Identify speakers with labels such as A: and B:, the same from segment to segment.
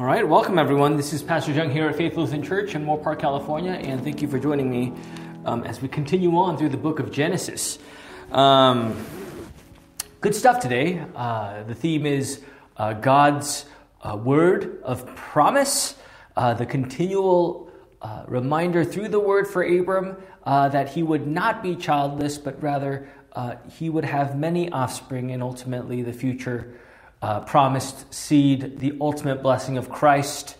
A: All right, welcome everyone. This is Pastor Jung here at Faith Lutheran Church in Moorpark, California, and thank you for joining me um, as we continue on through the book of Genesis. Um, good stuff today. Uh, the theme is uh, God's uh, word of promise, uh, the continual uh, reminder through the word for Abram uh, that he would not be childless, but rather he would have many offspring and ultimately the future uh, promised seed, the ultimate blessing of Christ,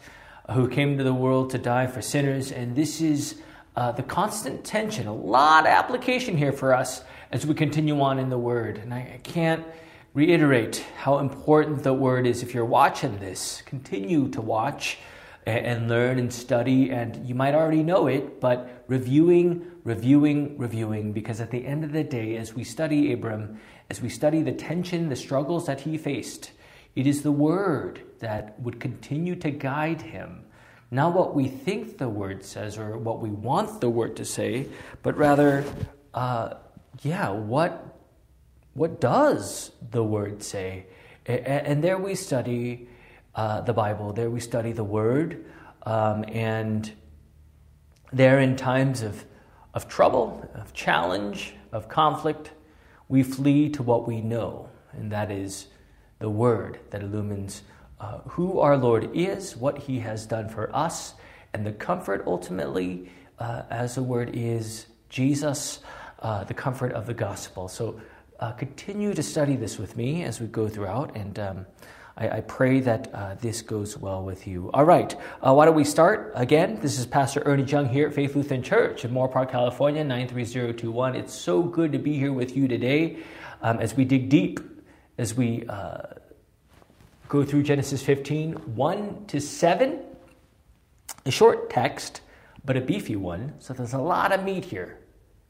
A: who came to the world to die for sinners. And this is uh, the constant tension, a lot of application here for us as we continue on in the Word. And I, I can't reiterate how important the Word is. If you're watching this, continue to watch and, and learn and study. And you might already know it, but reviewing, reviewing, reviewing, because at the end of the day, as we study Abram, as we study the tension, the struggles that he faced, it is the Word that would continue to guide him. Not what we think the Word says or what we want the Word to say, but rather, uh, yeah, what, what does the Word say? And there we study uh, the Bible, there we study the Word, um, and there in times of, of trouble, of challenge, of conflict, we flee to what we know, and that is the Word that illumines uh, who our Lord is, what He has done for us, and the comfort ultimately, uh, as the Word is Jesus, uh, the comfort of the gospel. So uh, continue to study this with me as we go throughout, and um, I, I, pray that uh, this goes well with you. All right, uh, why don't we start? Again, this is Pastor Ernie Jung here at Faith Lutheran Church in Moorpark, California, 93021. It's so good to be here with you today um, as we dig deep, as we uh, go through Genesis 15, 1 to 7. A short text, but a beefy one, so there's a lot of meat here.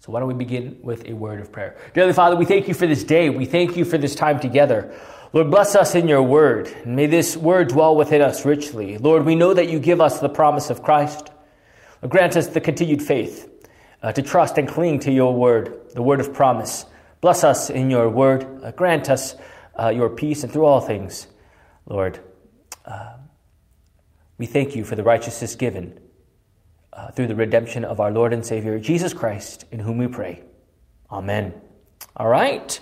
A: So, why don't we begin with a word of prayer? Dearly Father, we thank you for this day. We thank you for this time together. Lord, bless us in your word, and may this word dwell within us richly. Lord, we know that you give us the promise of Christ. Grant us the continued faith uh, to trust and cling to your word, the word of promise. Bless us in your word. Uh, grant us uh, your peace, and through all things, Lord, uh, we thank you for the righteousness given uh, through the redemption of our Lord and Savior, Jesus Christ, in whom we pray. Amen. All right.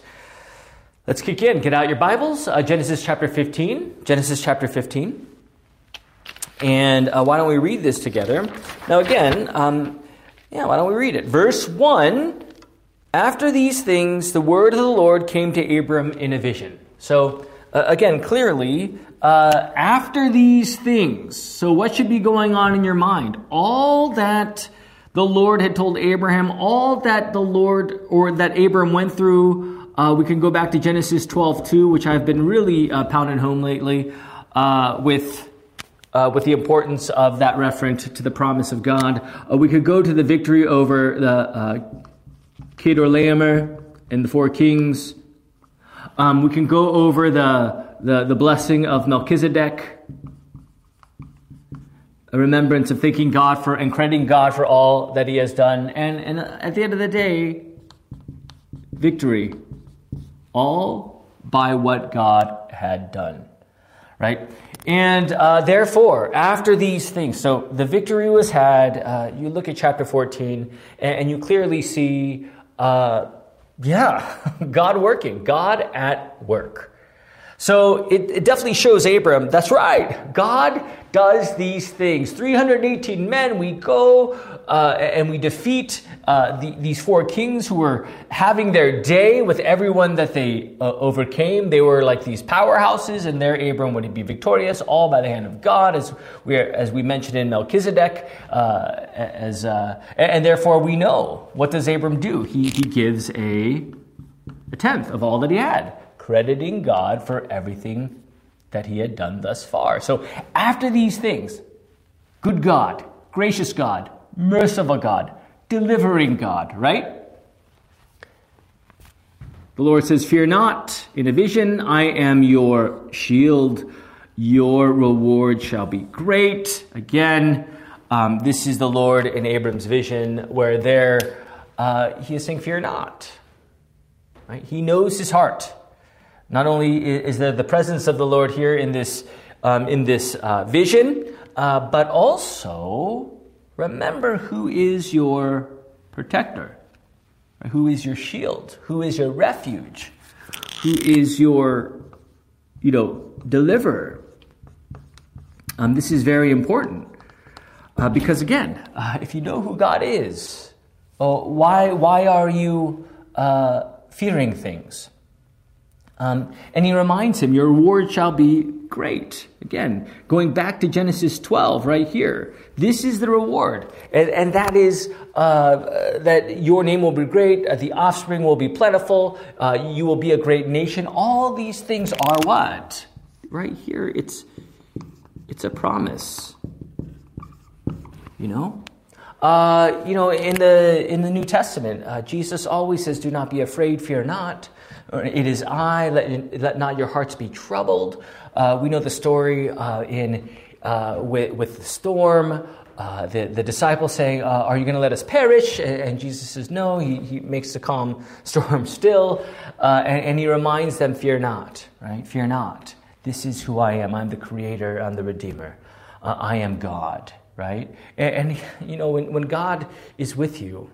A: Let's kick in. Get out your Bibles. Uh, Genesis chapter 15. Genesis chapter 15. And uh, why don't we read this together? Now, again, um, yeah, why don't we read it? Verse 1 After these things, the word of the Lord came to Abram in a vision. So, uh, again, clearly, uh, after these things, so what should be going on in your mind? All that the Lord had told Abraham, all that the Lord or that Abram went through uh, we can go back to Genesis 12, 2, which I've been really uh, pounding home lately uh, with, uh, with the importance of that reference to the promise of God. Uh, we could go to the victory over the uh, Chedorlaomer and the four kings. Um, we can go over the, the, the blessing of Melchizedek, a remembrance of thanking God for and crediting God for all that He has done. And, and at the end of the day, victory all by what God had done. Right? And uh, therefore, after these things, so the victory was had. Uh, you look at chapter 14, and, and you clearly see, uh, yeah, God working, God at work. So it, it definitely shows Abram, that's right, God does these things. 318 men, we go uh, and we defeat uh, the, these four kings who were having their day with everyone that they uh, overcame. They were like these powerhouses, and there Abram would be victorious, all by the hand of God, as we, are, as we mentioned in Melchizedek. Uh, as, uh, and therefore, we know what does Abram do? He, he gives a, a tenth of all that he had, crediting God for everything that he had done thus far. So after these things, good God, gracious God, merciful God, delivering God, right? The Lord says, Fear not. In a vision, I am your shield. Your reward shall be great. Again, um, this is the Lord in Abram's vision, where there uh, he is saying, Fear not. Right? He knows his heart. Not only is there the presence of the Lord here in this um, in this uh, vision, uh, but also remember who is your protector, who is your shield, who is your refuge, who is your, you know, deliverer. Um, this is very important uh, because, again, uh, if you know who God is, oh, why why are you uh, fearing things? Um, and he reminds him, Your reward shall be great. Again, going back to Genesis 12 right here. This is the reward. And, and that is uh, that your name will be great, uh, the offspring will be plentiful, uh, you will be a great nation. All these things are what? Right here, it's, it's a promise. You know? Uh, you know, in the in the New Testament, uh, Jesus always says, "Do not be afraid, fear not." It is I. Let, let not your hearts be troubled. Uh, we know the story uh, in uh, with, with the storm. Uh, the, the disciples saying, Are you going to let us perish? And, and, Jesus says, No. He, he makes the calm storm still. and, and he reminds them, Fear not, right? Fear not. This is who I am. I'm the creator, I'm the redeemer. I am God right? And, and, you know, when, when God is with you,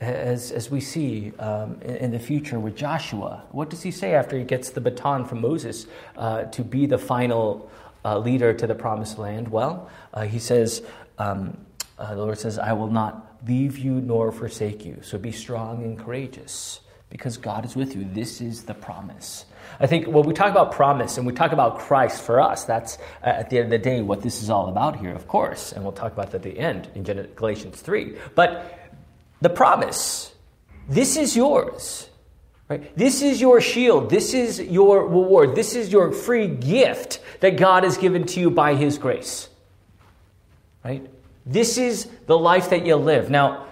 A: as, as we see um, in, in, the future with Joshua, what does he say after he gets the baton from Moses uh, to be the final uh, leader to the promised land? Well, uh, he says, um, uh, the Lord says, I will not leave you nor forsake you. So be strong and courageous because God is with you. This is the promise. I think when we talk about promise and we talk about Christ for us, that's uh, at the end of the day what this is all about here, of course. And we'll talk about that at the end in Galatians 3. But the promise, this is yours. Right? This is your shield. This is your reward. This is your free gift that God has given to you by His grace. Right? This is the life that you'll live. Now,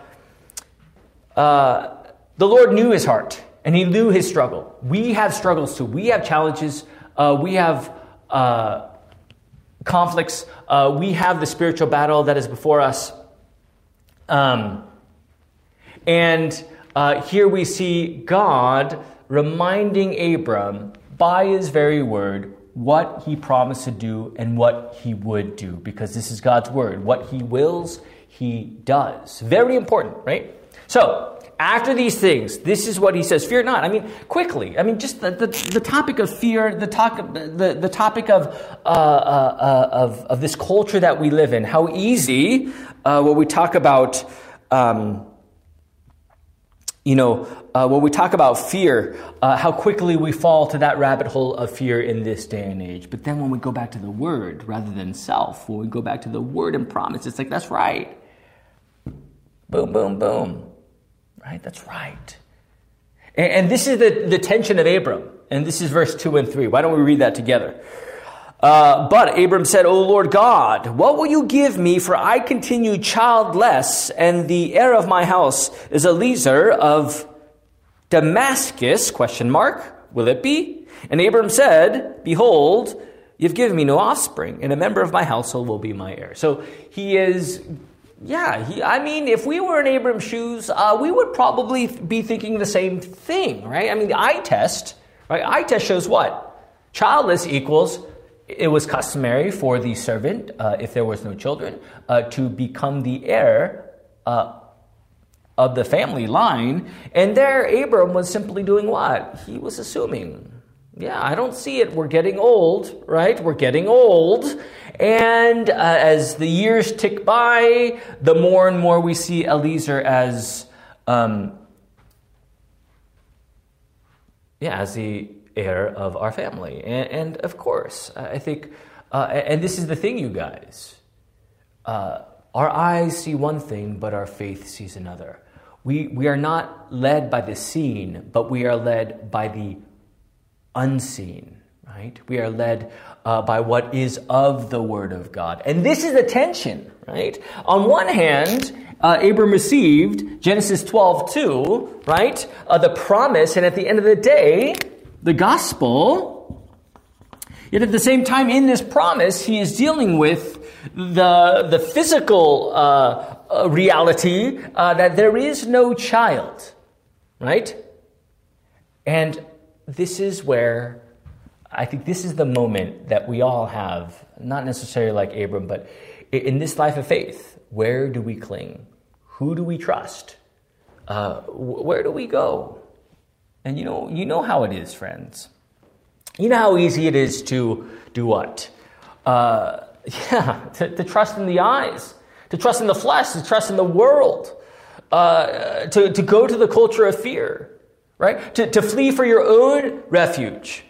A: uh, the Lord knew his heart and he knew his struggle. We have struggles too. We have challenges. Uh, we have uh, conflicts. Uh, we have the spiritual battle that is before us. Um, and uh, here we see God reminding Abram by his very word what he promised to do and what he would do, because this is God's word. What he wills, he does. Very important, right? So, after these things, this is what he says fear not. I mean, quickly. I mean, just the, the, the topic of fear, the, talk, the, the topic of, uh, uh, uh, of, of this culture that we live in, how easy uh, when we talk about. Um, you know, uh, when we talk about fear, uh, how quickly we fall to that rabbit hole of fear in this day and age. But then when we go back to the word rather than self, when we go back to the word and promise, it's like, that's right. Boom, boom, boom. Right? That's right. And, and this is the, the tension of Abram. And this is verse 2 and 3. Why don't we read that together? Uh, but Abram said, O Lord God, what will you give me? For I continue childless, and the heir of my house is Eliezer of Damascus? Question mark. Will it be? And Abram said, Behold, you've given me no offspring, and a member of my household will be my heir. So he is yeah, he, I mean, if we were in Abram's shoes, uh, we would probably be thinking the same thing, right? I mean, the eye test, right? Eye test shows what? Childless equals it was customary for the servant, uh, if there was no children, uh, to become the heir uh, of the family line. And there, Abram was simply doing what? He was assuming. Yeah, I don't see it. We're getting old, right? We're getting old. And uh, as the years tick by, the more and more we see Eliezer as, um, yeah, as the heir of our family. And, and of course, I think, uh, and this is the thing, you guys. Uh, our eyes see one thing, but our faith sees another. We, we are not led by the seen, but we are led by the unseen, right? We are led uh, by what is of the Word of God. And this is the tension, right? On one hand, uh, Abram received Genesis 12, 2, right? Uh, the promise, and at the end of the day, the gospel. Yet at the same time, in this promise, he is dealing with the, the physical uh, uh reality uh, that there is no child, right? And this is where I think this is the moment that we all have, not necessarily like Abram, but in this life of faith, where do we cling? Who do we trust? Uh, where do we go? And you know, you know how it is, friends. You know how easy it is to do what? Uh, yeah, to, to, trust in the eyes, to trust in the flesh, to trust in the world, uh, to, to go to the culture of fear, right? To, to flee for your own refuge,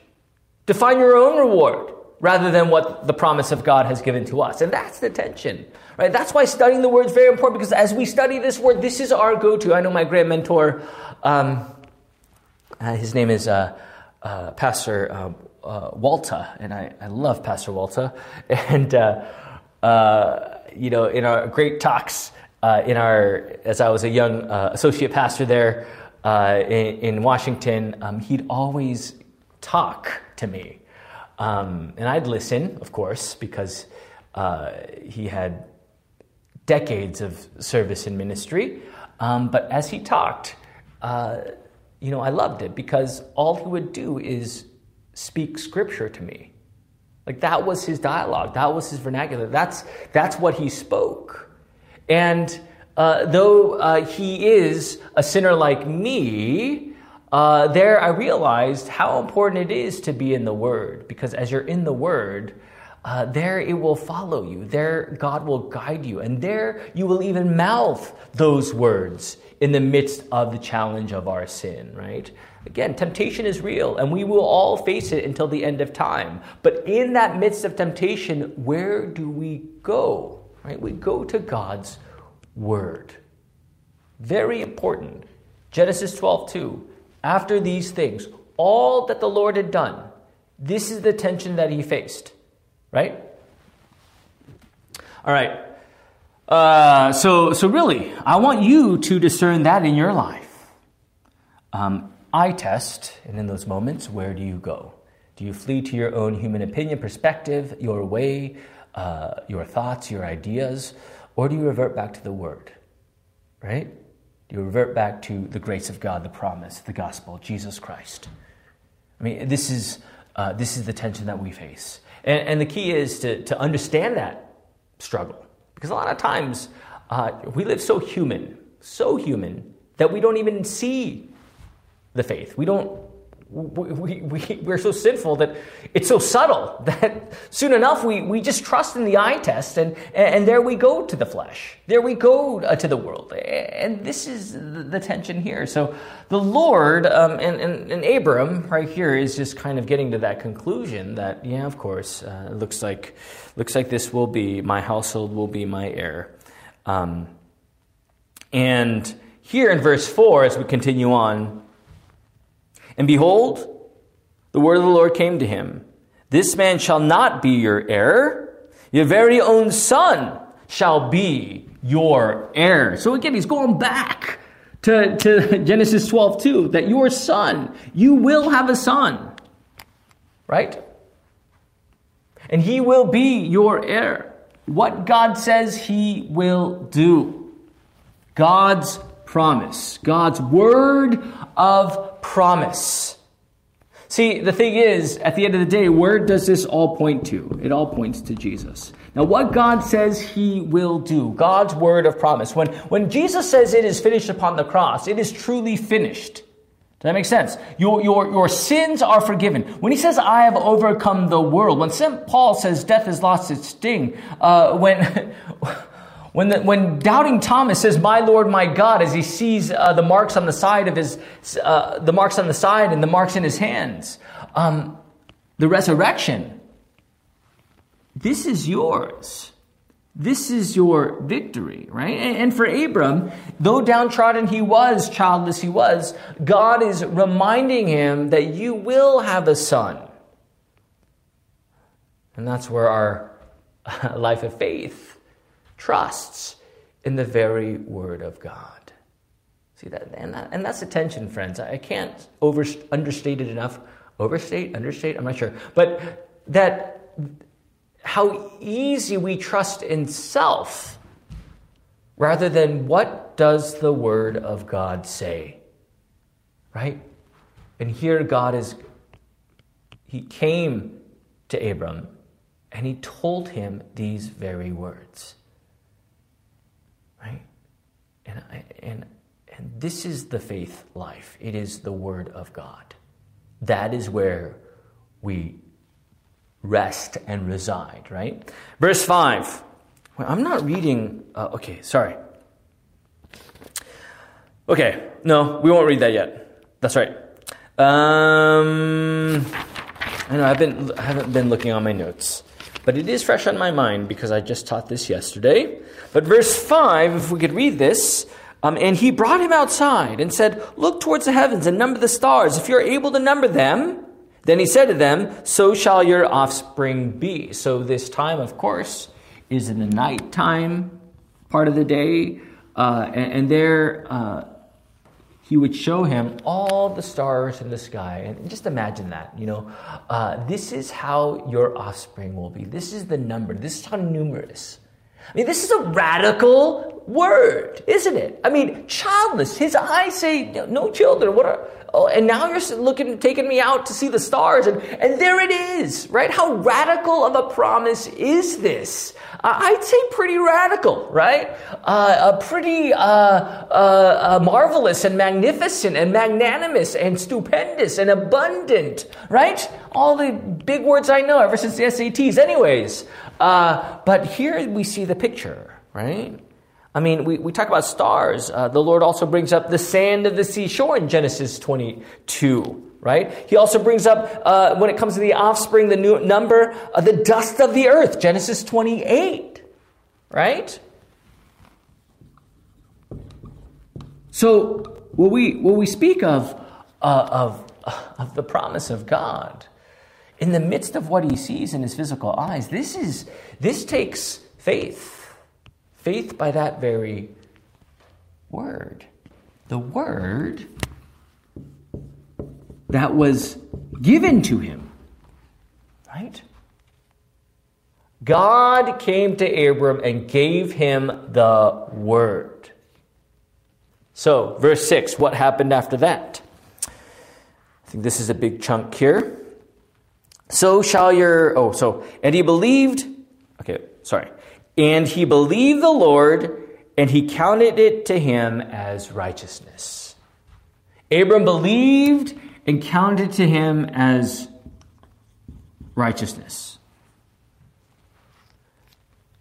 A: to find your own reward rather than what the promise of God has given to us. And that's the tension, right? That's why studying the word is very important because as we study this word, this is our go to. I know my great mentor, um, his name is uh, uh, Pastor uh, uh, Walta, and I, I, love Pastor Walta. And, uh, you know, in our great talks, in our, as I was a young associate pastor there in, in, Washington, um, he'd always talk to me um, and I'd listen, of course, because uh, he had decades of service in ministry. Um, but as he talked, uh, you know, I loved it because all he would do is speak scripture to me. Like that was his dialogue, that was his vernacular, that's, that's what he spoke. And uh, though uh, he is a sinner like me, uh, there I realized how important it is to be in the Word, because as you're in the Word, uh, there it will follow you. There God will guide you. And there you will even mouth those words in the midst of the challenge of our sin, right? Again, temptation is real, and we will all face it until the end of time. But in that midst of temptation, where do we go? Right? We go to God's Word. Very important. Genesis 12, 2. After these things, all that the Lord had done, this is the tension that he faced, right? All right. Uh, so, so really, I want you to discern that in your life. Um, eye test, and in those moments, where do you go? Do you flee to your own human opinion, perspective, your way, uh, your thoughts, your ideas, or do you revert back to the Word? Right? Do You revert back to the grace of God, the promise, the gospel, Jesus Christ. I mean, this is, uh, this is the tension that we face. And, and, the key is to, to understand that struggle. Because a lot of times uh, we live so human, so human, that we don't even see the faith. We don't we, we, we're so sinful that it's so subtle that soon enough we, we just trust in the eye test and, and there we go to the flesh. There we go uh, to the world. And this is the tension here. So the Lord um, and, and, and Abram right here is just kind of getting to that conclusion that, yeah, of course, uh, it looks like, looks like this will be, my household will be my heir. Um, and here in verse 4, as we continue on, and behold, the word of the Lord came to him This man shall not be your heir, your very own son shall be your heir. So again, he's going back to, to Genesis 12 2 that your son, you will have a son, right? And he will be your heir. What God says he will do. God's promise, God's word of promise. See, the thing is, at the end of the day, where does this all point to? It all points to Jesus. Now, what God says He will do, God's word of promise. When, when Jesus says it is finished upon the cross, it is truly finished. Does that make sense? Your, your, your sins are forgiven. When he says, I have overcome the world, when St. Paul says death has lost its sting, uh, when, When, the, when doubting Thomas says, "My Lord, my God," as he sees uh, the marks on the side of his, uh, the marks on the side and the marks in his hands, um, the resurrection. This is yours. This is your victory, right? And, and for Abram, though downtrodden he was, childless he was, God is reminding him that you will have a son. And that's where our life of faith trusts in the very word of God. See that, and, that, and that's the tension, friends. I can't over, understate it enough. Overstate, understate, I'm not sure. But that how easy we trust in self rather than what does the word of God say? Right? And here God is he came to Abram and he told him these very words. And, and, and this is the faith life it is the Word of God. That is where we rest and reside, right? Verse 5. Well, I'm not reading. Uh, okay, sorry. Okay, no, we won't read that yet. That's right. Um, I know I've been I haven't been looking on my notes, but it is fresh on my mind because I just taught this yesterday. But verse five, if we could read this, um, and he brought him outside and said, "Look towards the heavens and number the stars, if you're able to number them." Then he said to them, "So shall your offspring be." So this time, of course, is in the nighttime part of the day, uh, and, and there. Uh, he would show him all the stars in the sky. And just imagine that, you know, uh, this is how your offspring will be. This is the number. This is how numerous. I mean, this is a radical word, isn't it? I mean, childless. His eyes say, no children. What are, oh, and now you're looking, taking me out to see the stars, and, and there it is, right? How radical of a promise is this? Uh, I'd say pretty radical, right? Uh, pretty uh, uh, uh, marvelous and magnificent and magnanimous and stupendous and abundant, right? All the big words I know ever since the SATs, anyways. Uh, but here we see the picture, right? I mean, we, we talk about stars. Uh, the Lord also brings up the sand of the seashore in Genesis 22, right? He also brings up, uh, when it comes to the offspring, the new number, uh, the dust of the earth, Genesis 28, right? So, when we, when we speak of, uh, of, of the promise of God, in the midst of what he sees in his physical eyes, this is this takes faith. Faith by that very word. The word that was given to him. Right? God came to Abram and gave him the word. So, verse 6, what happened after that? I think this is a big chunk here. So shall your, oh, so, and he believed, okay, sorry. And he believed the Lord, and he counted it to him as righteousness. Abram believed and counted to him as righteousness.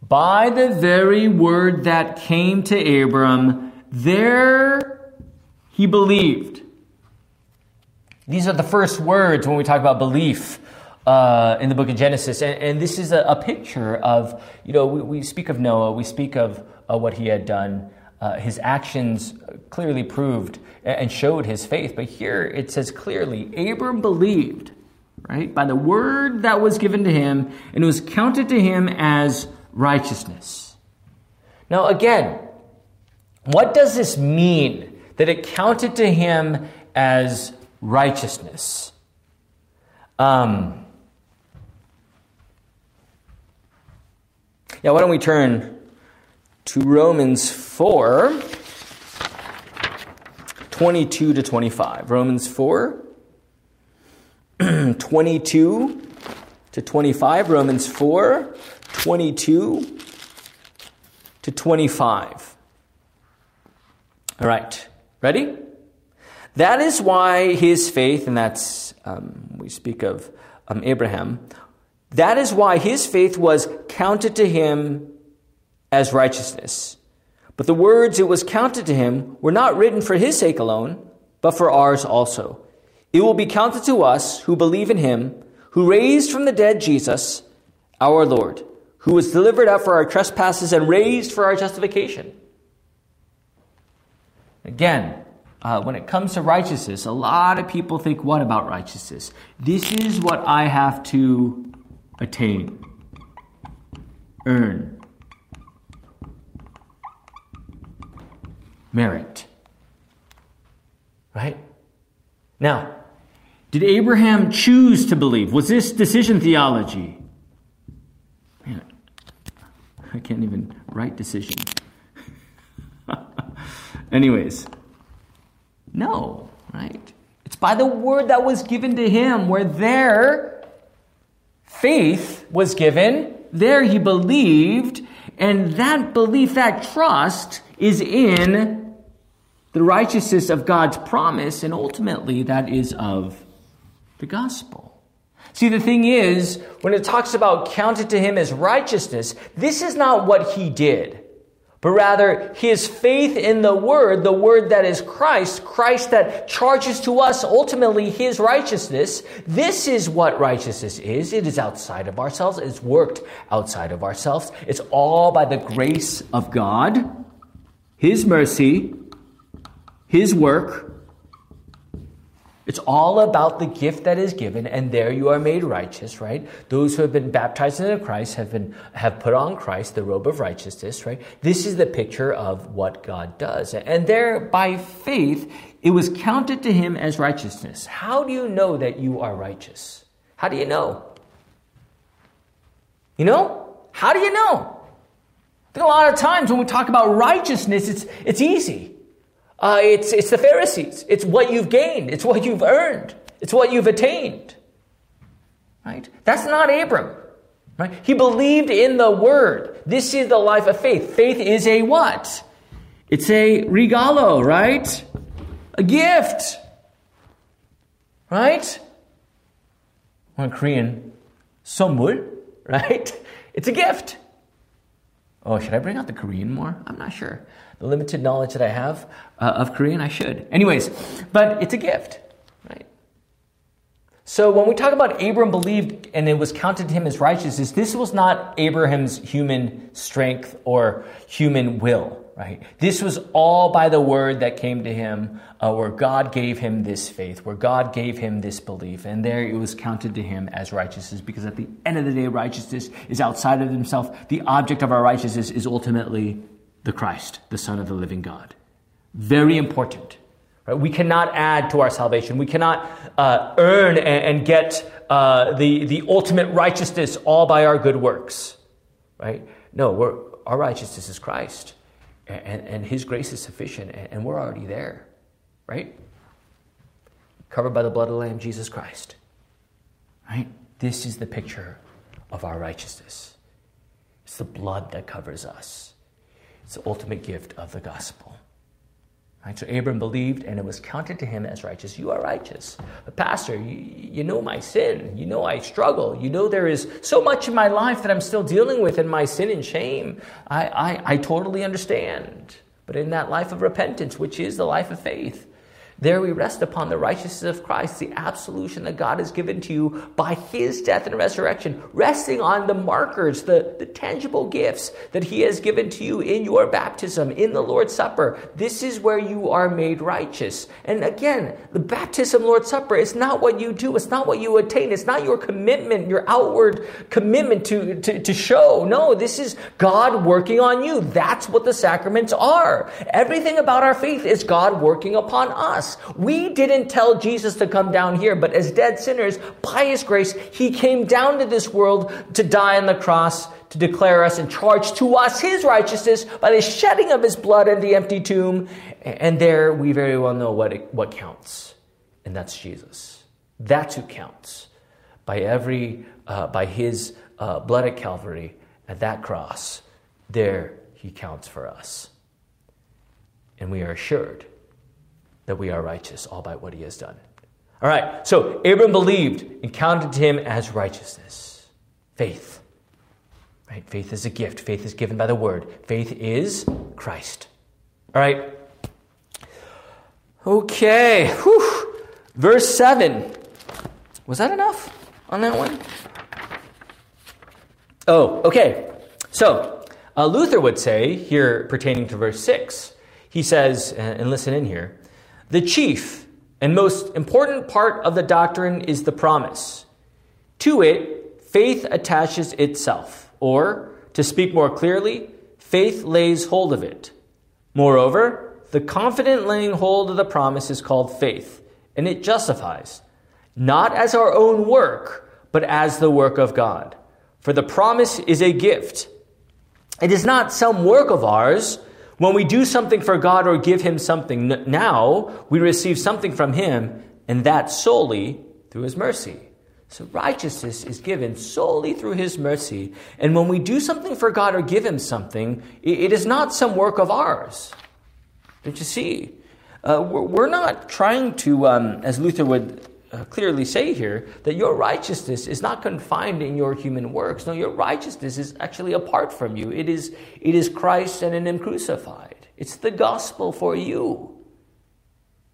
A: By the very word that came to Abram, there he believed. These are the first words when we talk about belief uh, in the book of Genesis. And, and this is a, a, picture of, you know, we, we, speak of Noah, we speak of uh, what he had done. Uh, his actions clearly proved and showed his faith. But here it says clearly Abram believed, right, by the word that was given to him, and it was counted to him as righteousness. Now, again, what does this mean that it counted to him as righteousness? Um, Yeah, why don't we turn to Romans 4, 22 to 25. Romans 4, 22 to 25. Romans 4, 22 to 25. All right, ready? That is why his faith, and that's, um, we speak of um, Abraham, that is why his faith was counted to him as righteousness. But the words it was counted to him were not written for his sake alone, but for ours also. It will be counted to us who believe in him, who raised from the dead Jesus, our Lord, who was delivered up for our trespasses and raised for our justification. Again, uh, when it comes to righteousness, a lot of people think, what about righteousness? This is what I have to attain, earn, merit. Right? Now, did Abraham choose to believe? Was this decision theology? Man, I can't even write decision. Anyways, no, right? It's by the word that was given to him, where there faith was given. There he believed. And that belief, that trust is in the righteousness of God's promise. And ultimately, that is of the gospel. See, the thing is, when it talks about counted to him as righteousness, this is not what he did, but rather his faith in the word, the word that is Christ, Christ that charges to us ultimately his righteousness. This is what righteousness is. It is outside of ourselves. It's worked outside of ourselves. It's all by the grace of God, his mercy, his work, it's all about the gift that is given, and there you are made righteous, right? Those who have been baptized into Christ have been have put on Christ, the robe of righteousness, right? This is the picture of what God does. And there, by faith, it was counted to him as righteousness. How do you know that you are righteous? How do you know? You know? How do you know? I think a lot of times when we talk about righteousness, it's, it's easy. Uh, it's, it's the Pharisees. It's what you've gained. It's what you've earned. It's what you've attained. Right? That's not Abram. Right? He believed in the word. This is the life of faith. Faith is a what? It's a regalo, right? A gift. Right? Or Korean, 선물, right? It's a gift. Oh, should I bring out the Korean more? I'm not sure the limited knowledge that I have uh, of Korean, I should. Anyways, but it's a gift, right? So when we talk about Abram believed and it was counted to him as righteousness, this was not Abraham's human strength or human will, right? This was all by the word that came to him, uh, where God gave him this faith, where God gave him this belief, and there it was counted to him as righteousness. Because at the end of the day, righteousness is outside of himself. The object of our righteousness is ultimately the Christ, the Son of the living God. Very important. Right? We cannot add to our salvation. We cannot uh, earn and, and get uh, the, the ultimate righteousness all by our good works. Right? No, our righteousness is Christ, and, and His grace is sufficient, and, and we're already there. Right? Covered by the blood of the Lamb, Jesus Christ. Right? This is the picture of our righteousness. It's the blood that covers us. It's the ultimate gift of the gospel. Right? So Abram believed, and it was counted to him as righteous. You are righteous. But Pastor, you, you know my sin. You know I struggle. You know there is so much in my life that I'm still dealing with in my sin and shame. I, I, I totally understand. But in that life of repentance, which is the life of faith, there we rest upon the righteousness of Christ, the absolution that God has given to you by his death and resurrection, resting on the markers, the, the tangible gifts that he has given to you in your baptism, in the Lord's Supper. This is where you are made righteous. And again, the baptism, Lord's Supper, is not what you do, it's not what you attain, it's not your commitment, your outward commitment to, to, to show. No, this is God working on you. That's what the sacraments are. Everything about our faith is God working upon us us. We didn't tell Jesus to come down here, but as dead sinners, by His grace, He came down to this world to die on the cross to declare us and charge to us His righteousness by the shedding of His blood in the empty tomb. And there we very well know what, it, what counts, and that's Jesus. That's who counts. By every, uh, by His uh, blood at Calvary, at that cross, there He counts for us. And we are assured that we are righteous all by what he has done. All right, so Abram believed and counted him as righteousness. Faith. Right? Faith is a gift. Faith is given by the word. Faith is Christ. All right. Okay. Whew. Verse 7. Was that enough on that one? Oh, okay. So, uh, Luther would say, here pertaining to verse 6, he says, and listen in here, the chief and most important part of the doctrine is the promise. To it, faith attaches itself, or, to speak more clearly, faith lays hold of it. Moreover, the confident laying hold of the promise is called faith, and it justifies, not as our own work, but as the work of God. For the promise is a gift. It is not some work of ours when we do something for God or give Him something now, we receive something from Him, and that solely through His mercy. So righteousness is given solely through His mercy. And when we do something for God or give Him something, it is not some work of ours. Don't you see? Uh, we're not trying to, um, as Luther would Uh, clearly say here, that your righteousness is not confined in your human works. No, your righteousness is actually apart from you. It is, it is Christ and in Him crucified. It's the gospel for you.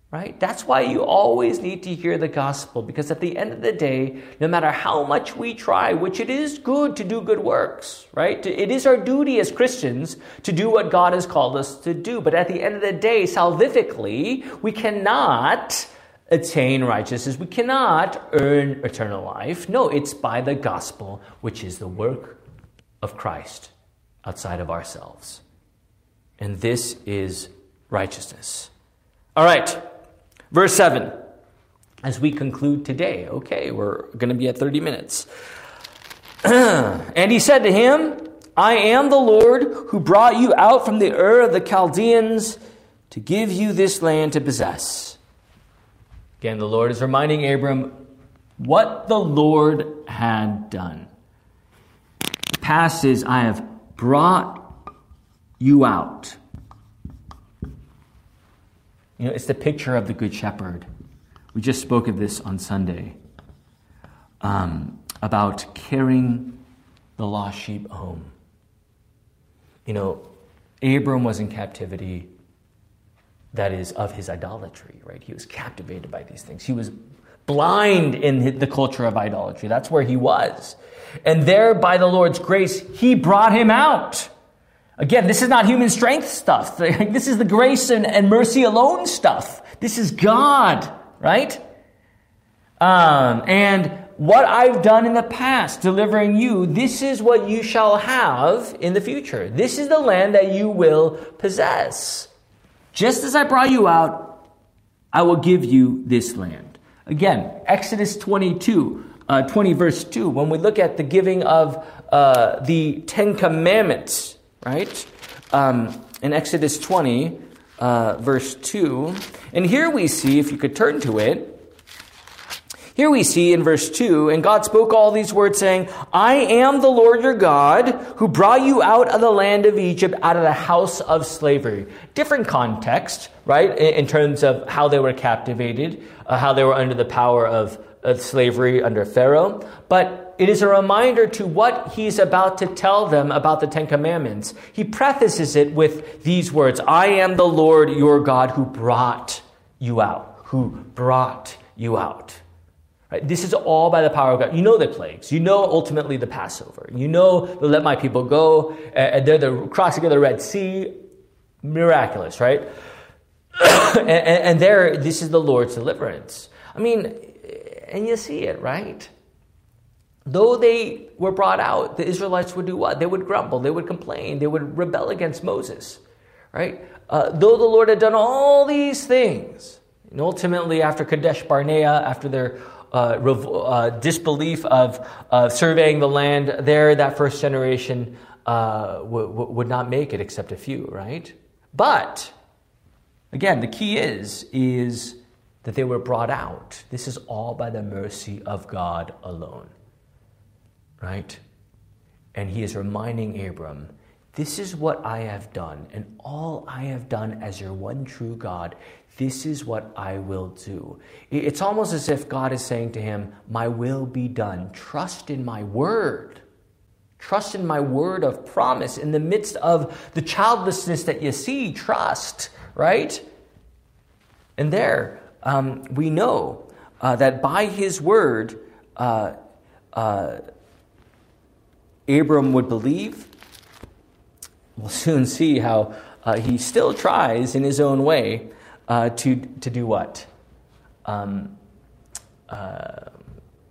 A: Right? That's why you always need to hear the gospel, because at the end of the day, no matter how much we try, which it is good to do good works, right? It is our duty as Christians to do what God has called us to do. But at the end of the day, salvifically, we cannot attain righteousness. We cannot earn eternal life. No, it's by the gospel, which is the work of Christ outside of ourselves. And this is righteousness. All right. Verse 7, as we conclude today, okay, we're going to be at 30 minutes. and he said to him, I am the Lord who brought you out from the Ur of the Chaldeans to give you this land to possess. Again, the Lord is reminding Abram what the Lord had done. The Past is, I have brought you out. You know, it's the picture of the Good Shepherd. We just spoke of this on Sunday um, about carrying the lost sheep home. You know, Abram was in captivity that is of his idolatry, right? He was captivated by these things. He was blind in the culture of idolatry. That's where he was. And there, by the Lord's grace, he brought him out. Again, this is not human strength stuff. This is the grace and, and mercy alone stuff. This is God, right? Um, and what I've done in the past, delivering you, this is what you shall have in the future. This is the land that you will possess. Just as I brought you out, I will give you this land. Again, Exodus 22, uh, 20, verse 2, when we look at the giving of uh, the Ten Commandments, right? Um, in Exodus 20, uh, verse 2. And here we see, if you could turn to it, here we see in verse 2, and God spoke all these words, saying, I am the Lord your God, who brought you out of the land of Egypt, out of the house of slavery. Different context, right, in terms of how they were captivated, uh, how they were under the power of, of slavery under Pharaoh. But it is a reminder to what he's about to tell them about the Ten Commandments. He prefaces it with these words I am the Lord your God who brought you out, who brought you out. Right? This is all by the power of God. You know the plagues. You know ultimately the Passover. You know the let my people go. And they're the crossing of the Red Sea. Miraculous, right? and, and there, this is the Lord's deliverance. I mean, and you see it, right? Though they were brought out, the Israelites would do what? They would grumble, they would complain, they would rebel against Moses, right? Uh, though the Lord had done all these things, and ultimately after Kadesh Barnea, after their uh, uh, disbelief of surveying the land, there that first generation uh, w- w- would not make it except a few, right? But again, the key is is that they were brought out. This is all by the mercy of God alone right? And he is reminding Abram, this is what I have done, and all I have done as your one true God, this is what I will do. It's almost as if God is saying to him, My will be done. Trust in my word. Trust in my word of promise. In the midst of the childlessness that you see, trust, right? And there, um, we know uh, that by his word, uh, uh, Abram would believe. We'll soon see how uh, he still tries in his own way uh, to, to do what? Um, uh,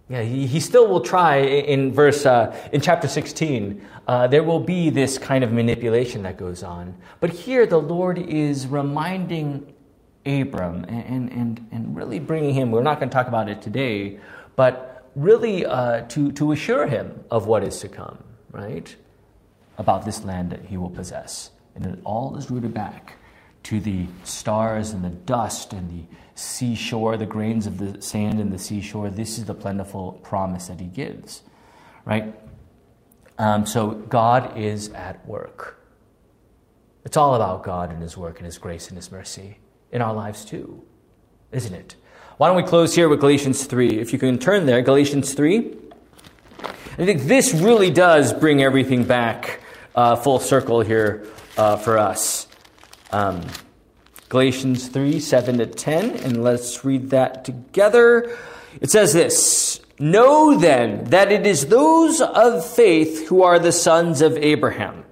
A: yeah, he, he still will try in verse uh, in chapter 16. Uh, there will be this kind of manipulation that goes on. But here the Lord is reminding Abram and, and, and really bringing him, we're not going to talk about it today, but really uh, to, to assure him of what is to come, right? About this land that he will possess. And it all is rooted back to the stars and the dust and the seashore, the grains of the sand and the seashore. This is the plentiful promise that he gives, right? Um, so God is at work. It's all about God and his work and his grace and his mercy in our lives too, isn't it? Why don't we close here with Galatians 3? If you can turn there, Galatians 3. I think this really does bring everything back uh, full circle here uh, for us. Um, Galatians 3 7 to 10, and let's read that together. It says this Know then that it is those of faith who are the sons of Abraham.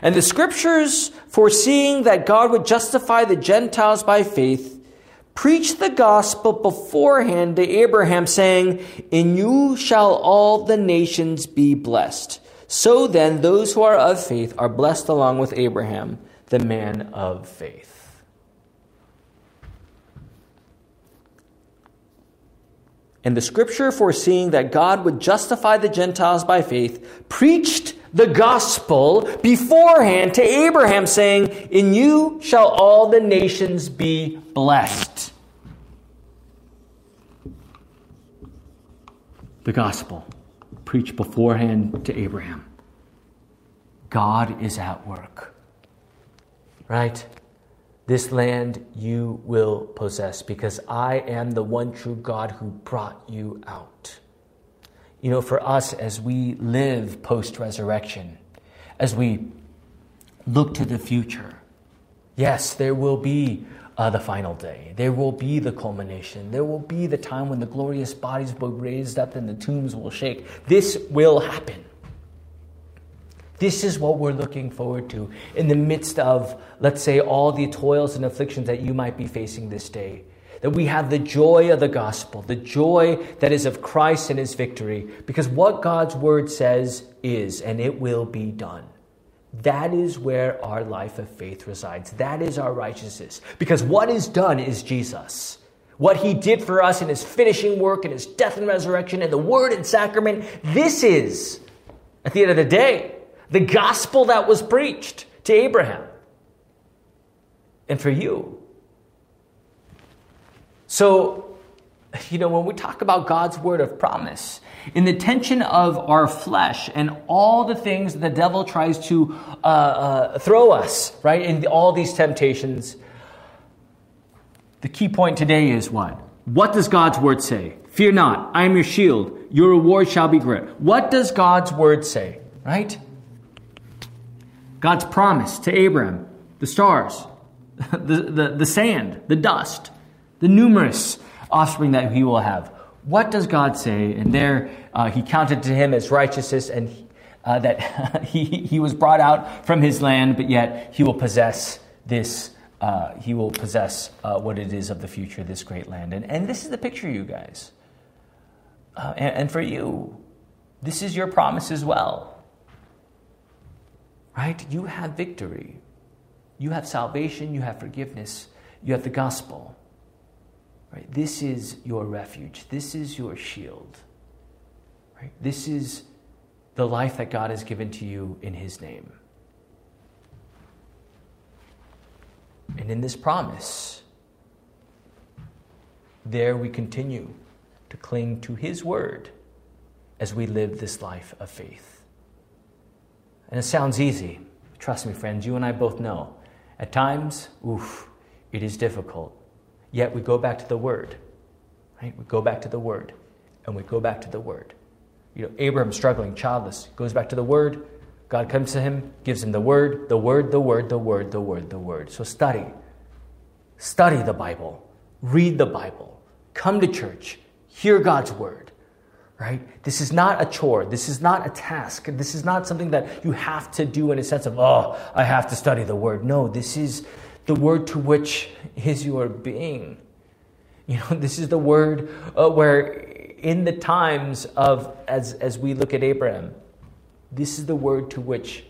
A: And the scriptures, foreseeing that God would justify the Gentiles by faith, preached the gospel beforehand to Abraham, saying, In you shall all the nations be blessed. So then, those who are of faith are blessed along with Abraham, the man of faith. And the scripture, foreseeing that God would justify the Gentiles by faith, preached the gospel beforehand to Abraham, saying, In you shall all the nations be blessed. The gospel preached beforehand to Abraham. God is at work. Right? This land you will possess because I am the one true God who brought you out. You know, for us as we live post resurrection, as we look to the future, yes, there will be uh, the final day. There will be the culmination. There will be the time when the glorious bodies will be raised up and the tombs will shake. This will happen. This is what we're looking forward to in the midst of, let's say, all the toils and afflictions that you might be facing this day. That we have the joy of the gospel, the joy that is of Christ and his victory, because what God's word says is, and it will be done. That is where our life of faith resides. That is our righteousness. Because what is done is Jesus. What he did for us in his finishing work and his death and resurrection and the word and sacrament, this is, at the end of the day, the gospel that was preached to Abraham and for you. So, you know, when we talk about God's word of promise, in the tension of our flesh and all the things the devil tries to uh, uh, throw us, right, in all these temptations, the key point today is what? What does God's word say? Fear not, I am your shield. Your reward shall be great. What does God's word say, right? God's promise to Abraham, the stars, the, the, the sand, the dust, the numerous offspring that he will have. What does God say? And there uh, he counted to him as righteousness and uh, that he, he was brought out from his land, but yet he will possess this. Uh, he will possess uh, what it is of the future, this great land. And, and this is the picture, you guys. Uh, and, and for you, this is your promise as well right? You have victory. You have salvation, you have forgiveness, you have the gospel. Right? This is your refuge. This is your shield. Right? This is the life that God has given to you in his name. And in this promise, there we continue to cling to his word as we live this life of faith. And it sounds easy. Trust me, friends, you and I both know. At times, oof, it is difficult. Yet we go back to the Word. Right? We go back to the Word. And we go back to the Word. You know, Abraham struggling, childless, goes back to the Word. God comes to him, gives him the Word, the Word, the Word, the Word, the Word, the Word. So study. Study the Bible. Read the Bible. Come to church. Hear God's Word right? This is not a chore. This is not a task. This is not something that you have to do in a sense of, oh, I have to study the word. No, this is the word to which is your being. You know, this is the word uh, where in the times of, as, as we look at Abraham, this is the word to which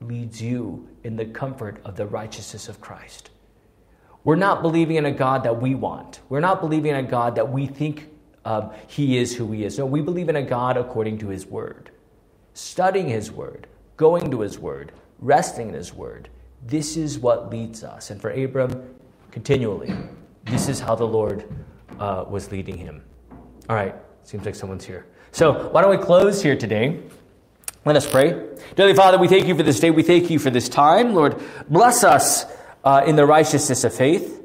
A: leads you in the comfort of the righteousness of Christ. We're not believing in a God that we want. We're not believing in a God that we think um, he is who he is. No, we believe in a God according to his word. Studying his word, going to his word, resting in his word. This is what leads us. And for Abram, continually, this is how the Lord uh, was leading him. All right, seems like someone's here. So why don't we close here today? Let us pray. Dearly Father, we thank you for this day. We thank you for this time. Lord, bless us uh, in the righteousness of faith.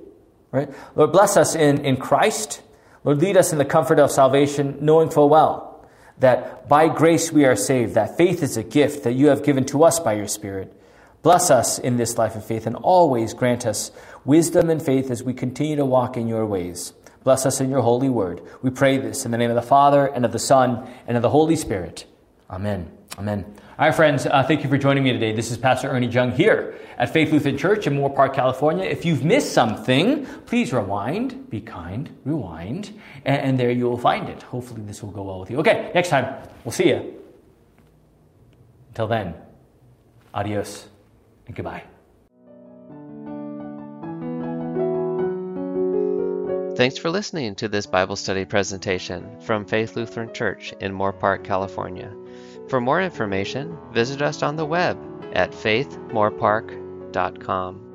A: Right? Lord, bless us in, in Christ. Lord, lead us in the comfort of salvation, knowing full well that by grace we are saved, that faith is a gift that you have given to us by your Spirit. Bless us in this life of faith and always grant us wisdom and faith as we continue to walk in your ways. Bless us in your holy word. We pray this in the name of the Father, and of the Son, and of the Holy Spirit. Amen. Amen. Right, friends, uh, thank you for joining me today. This is Pastor Ernie Jung here at Faith Lutheran Church in Moorpark, California. If you've missed something, please rewind, be kind, rewind, and, and there you will find it. Hopefully, this will go well with you. Okay, next time, we'll see you. Until then, adios and goodbye.
B: Thanks for listening to this Bible study presentation from Faith Lutheran Church in Moorpark, California. For more information, visit us on the web at faithmorepark.com.